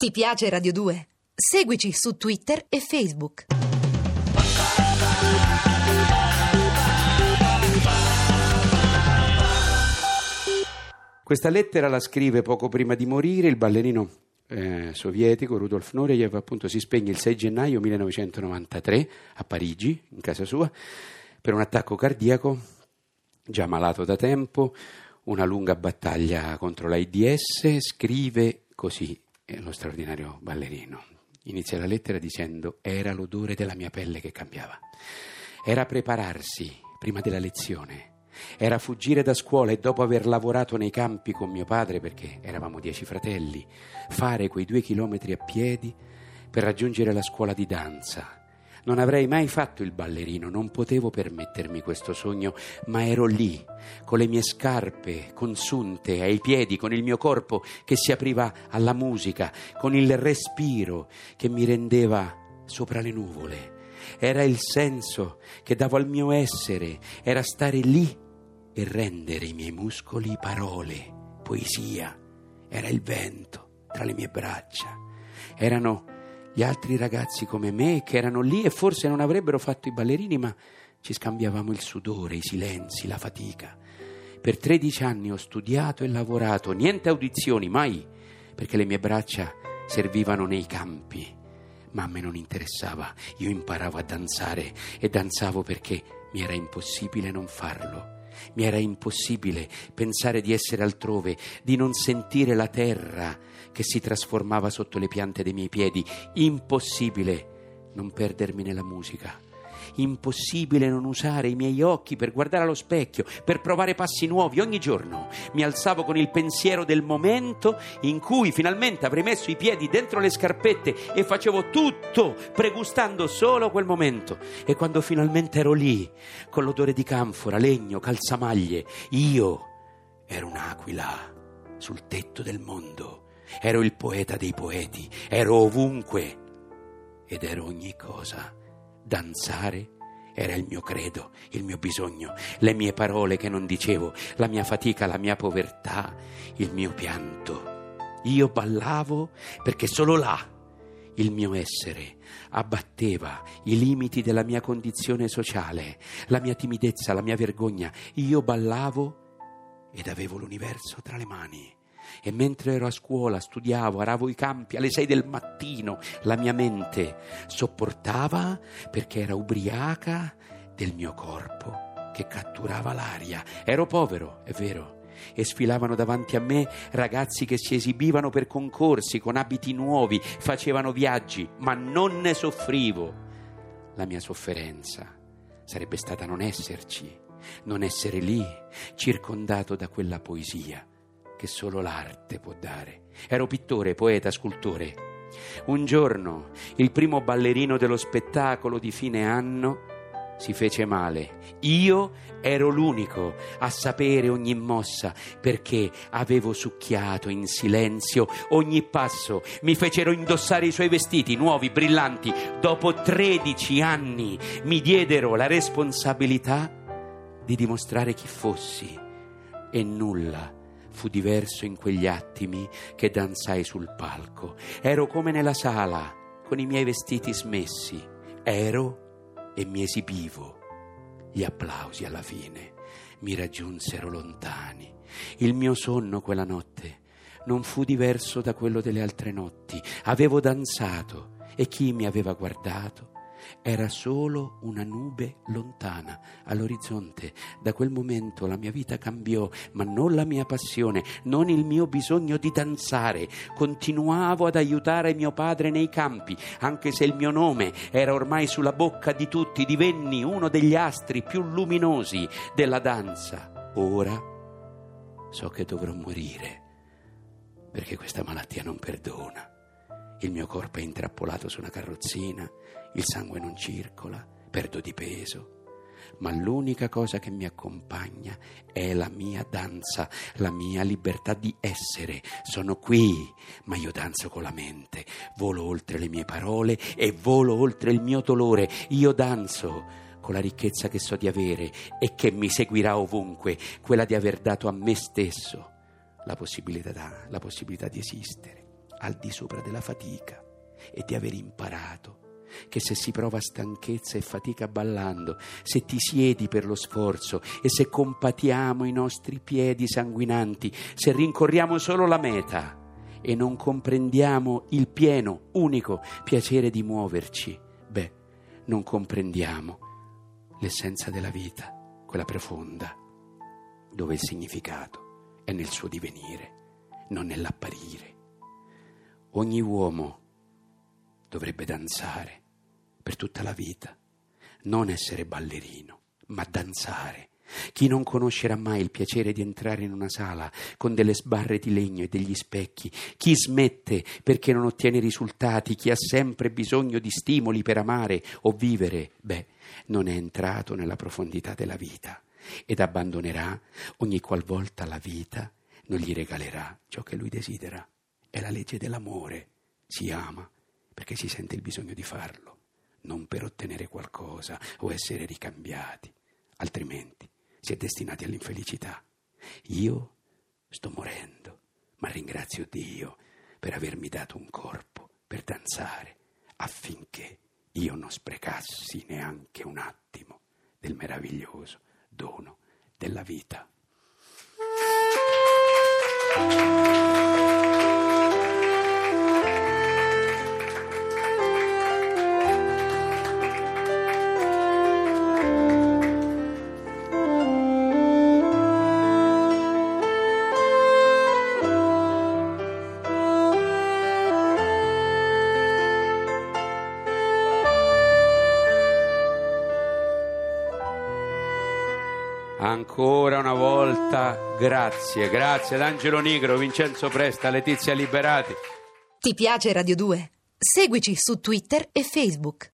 Ti piace Radio 2? Seguici su Twitter e Facebook. Questa lettera la scrive poco prima di morire il ballerino eh, sovietico Rudolf Nureyev, appunto si spegne il 6 gennaio 1993 a Parigi, in casa sua, per un attacco cardiaco, già malato da tempo, una lunga battaglia contro l'AIDS, scrive così eh, lo straordinario ballerino. Inizia la lettera dicendo era l'odore della mia pelle che cambiava, era prepararsi prima della lezione era fuggire da scuola e dopo aver lavorato nei campi con mio padre, perché eravamo dieci fratelli, fare quei due chilometri a piedi per raggiungere la scuola di danza. Non avrei mai fatto il ballerino, non potevo permettermi questo sogno, ma ero lì, con le mie scarpe consunte ai piedi, con il mio corpo che si apriva alla musica, con il respiro che mi rendeva sopra le nuvole. Era il senso che davo al mio essere, era stare lì e rendere i miei muscoli parole, poesia. Era il vento tra le mie braccia. Erano gli altri ragazzi come me che erano lì e forse non avrebbero fatto i ballerini, ma ci scambiavamo il sudore, i silenzi, la fatica. Per 13 anni ho studiato e lavorato, niente audizioni, mai, perché le mie braccia servivano nei campi. Ma a me non interessava, io imparavo a danzare e danzavo perché mi era impossibile non farlo. Mi era impossibile pensare di essere altrove, di non sentire la terra che si trasformava sotto le piante dei miei piedi. Impossibile non perdermi nella musica. Impossibile non usare i miei occhi per guardare allo specchio, per provare passi nuovi ogni giorno. Mi alzavo con il pensiero del momento in cui finalmente avrei messo i piedi dentro le scarpette e facevo tutto pregustando solo quel momento. E quando finalmente ero lì, con l'odore di canfora, legno, calzamaglie, io ero un'aquila sul tetto del mondo. Ero il poeta dei poeti, ero ovunque ed ero ogni cosa danzare era il mio credo, il mio bisogno, le mie parole che non dicevo, la mia fatica, la mia povertà, il mio pianto. Io ballavo perché solo là il mio essere abbatteva i limiti della mia condizione sociale, la mia timidezza, la mia vergogna. Io ballavo ed avevo l'universo tra le mani. E mentre ero a scuola, studiavo, aravo i campi alle sei del mattino, la mia mente sopportava perché era ubriaca del mio corpo che catturava l'aria. Ero povero, è vero, e sfilavano davanti a me ragazzi che si esibivano per concorsi con abiti nuovi, facevano viaggi, ma non ne soffrivo. La mia sofferenza sarebbe stata non esserci, non essere lì, circondato da quella poesia che solo l'arte può dare. Ero pittore, poeta, scultore. Un giorno il primo ballerino dello spettacolo di fine anno si fece male. Io ero l'unico a sapere ogni mossa perché avevo succhiato in silenzio ogni passo. Mi fecero indossare i suoi vestiti nuovi, brillanti. Dopo 13 anni mi diedero la responsabilità di dimostrare chi fossi e nulla fu diverso in quegli attimi che danzai sul palco. Ero come nella sala, con i miei vestiti smessi. Ero e mi esibivo. Gli applausi alla fine mi raggiunsero lontani. Il mio sonno quella notte non fu diverso da quello delle altre notti. Avevo danzato e chi mi aveva guardato era solo una nube lontana all'orizzonte. Da quel momento la mia vita cambiò, ma non la mia passione, non il mio bisogno di danzare. Continuavo ad aiutare mio padre nei campi, anche se il mio nome era ormai sulla bocca di tutti, divenni uno degli astri più luminosi della danza. Ora so che dovrò morire, perché questa malattia non perdona. Il mio corpo è intrappolato su una carrozzina, il sangue non circola, perdo di peso. Ma l'unica cosa che mi accompagna è la mia danza, la mia libertà di essere. Sono qui, ma io danzo con la mente, volo oltre le mie parole e volo oltre il mio dolore. Io danzo con la ricchezza che so di avere e che mi seguirà ovunque, quella di aver dato a me stesso la possibilità, la possibilità di esistere. Al di sopra della fatica e di aver imparato che se si prova stanchezza e fatica ballando, se ti siedi per lo sforzo e se compatiamo i nostri piedi sanguinanti, se rincorriamo solo la meta e non comprendiamo il pieno, unico piacere di muoverci, beh, non comprendiamo l'essenza della vita, quella profonda, dove il significato è nel suo divenire, non nell'apparire. Ogni uomo dovrebbe danzare per tutta la vita, non essere ballerino, ma danzare. Chi non conoscerà mai il piacere di entrare in una sala con delle sbarre di legno e degli specchi, chi smette perché non ottiene risultati, chi ha sempre bisogno di stimoli per amare o vivere, beh, non è entrato nella profondità della vita ed abbandonerà ogni qualvolta la vita non gli regalerà ciò che lui desidera. È la legge dell'amore. Si ama perché si sente il bisogno di farlo non per ottenere qualcosa o essere ricambiati, altrimenti si è destinati all'infelicità. Io sto morendo, ma ringrazio Dio per avermi dato un corpo per danzare, affinché io non sprecassi neanche un attimo del meraviglioso dono della vita. Ancora una volta grazie, grazie ad Angelo Nigro, Vincenzo Presta, Letizia Liberati. Ti piace Radio 2? Seguici su Twitter e Facebook.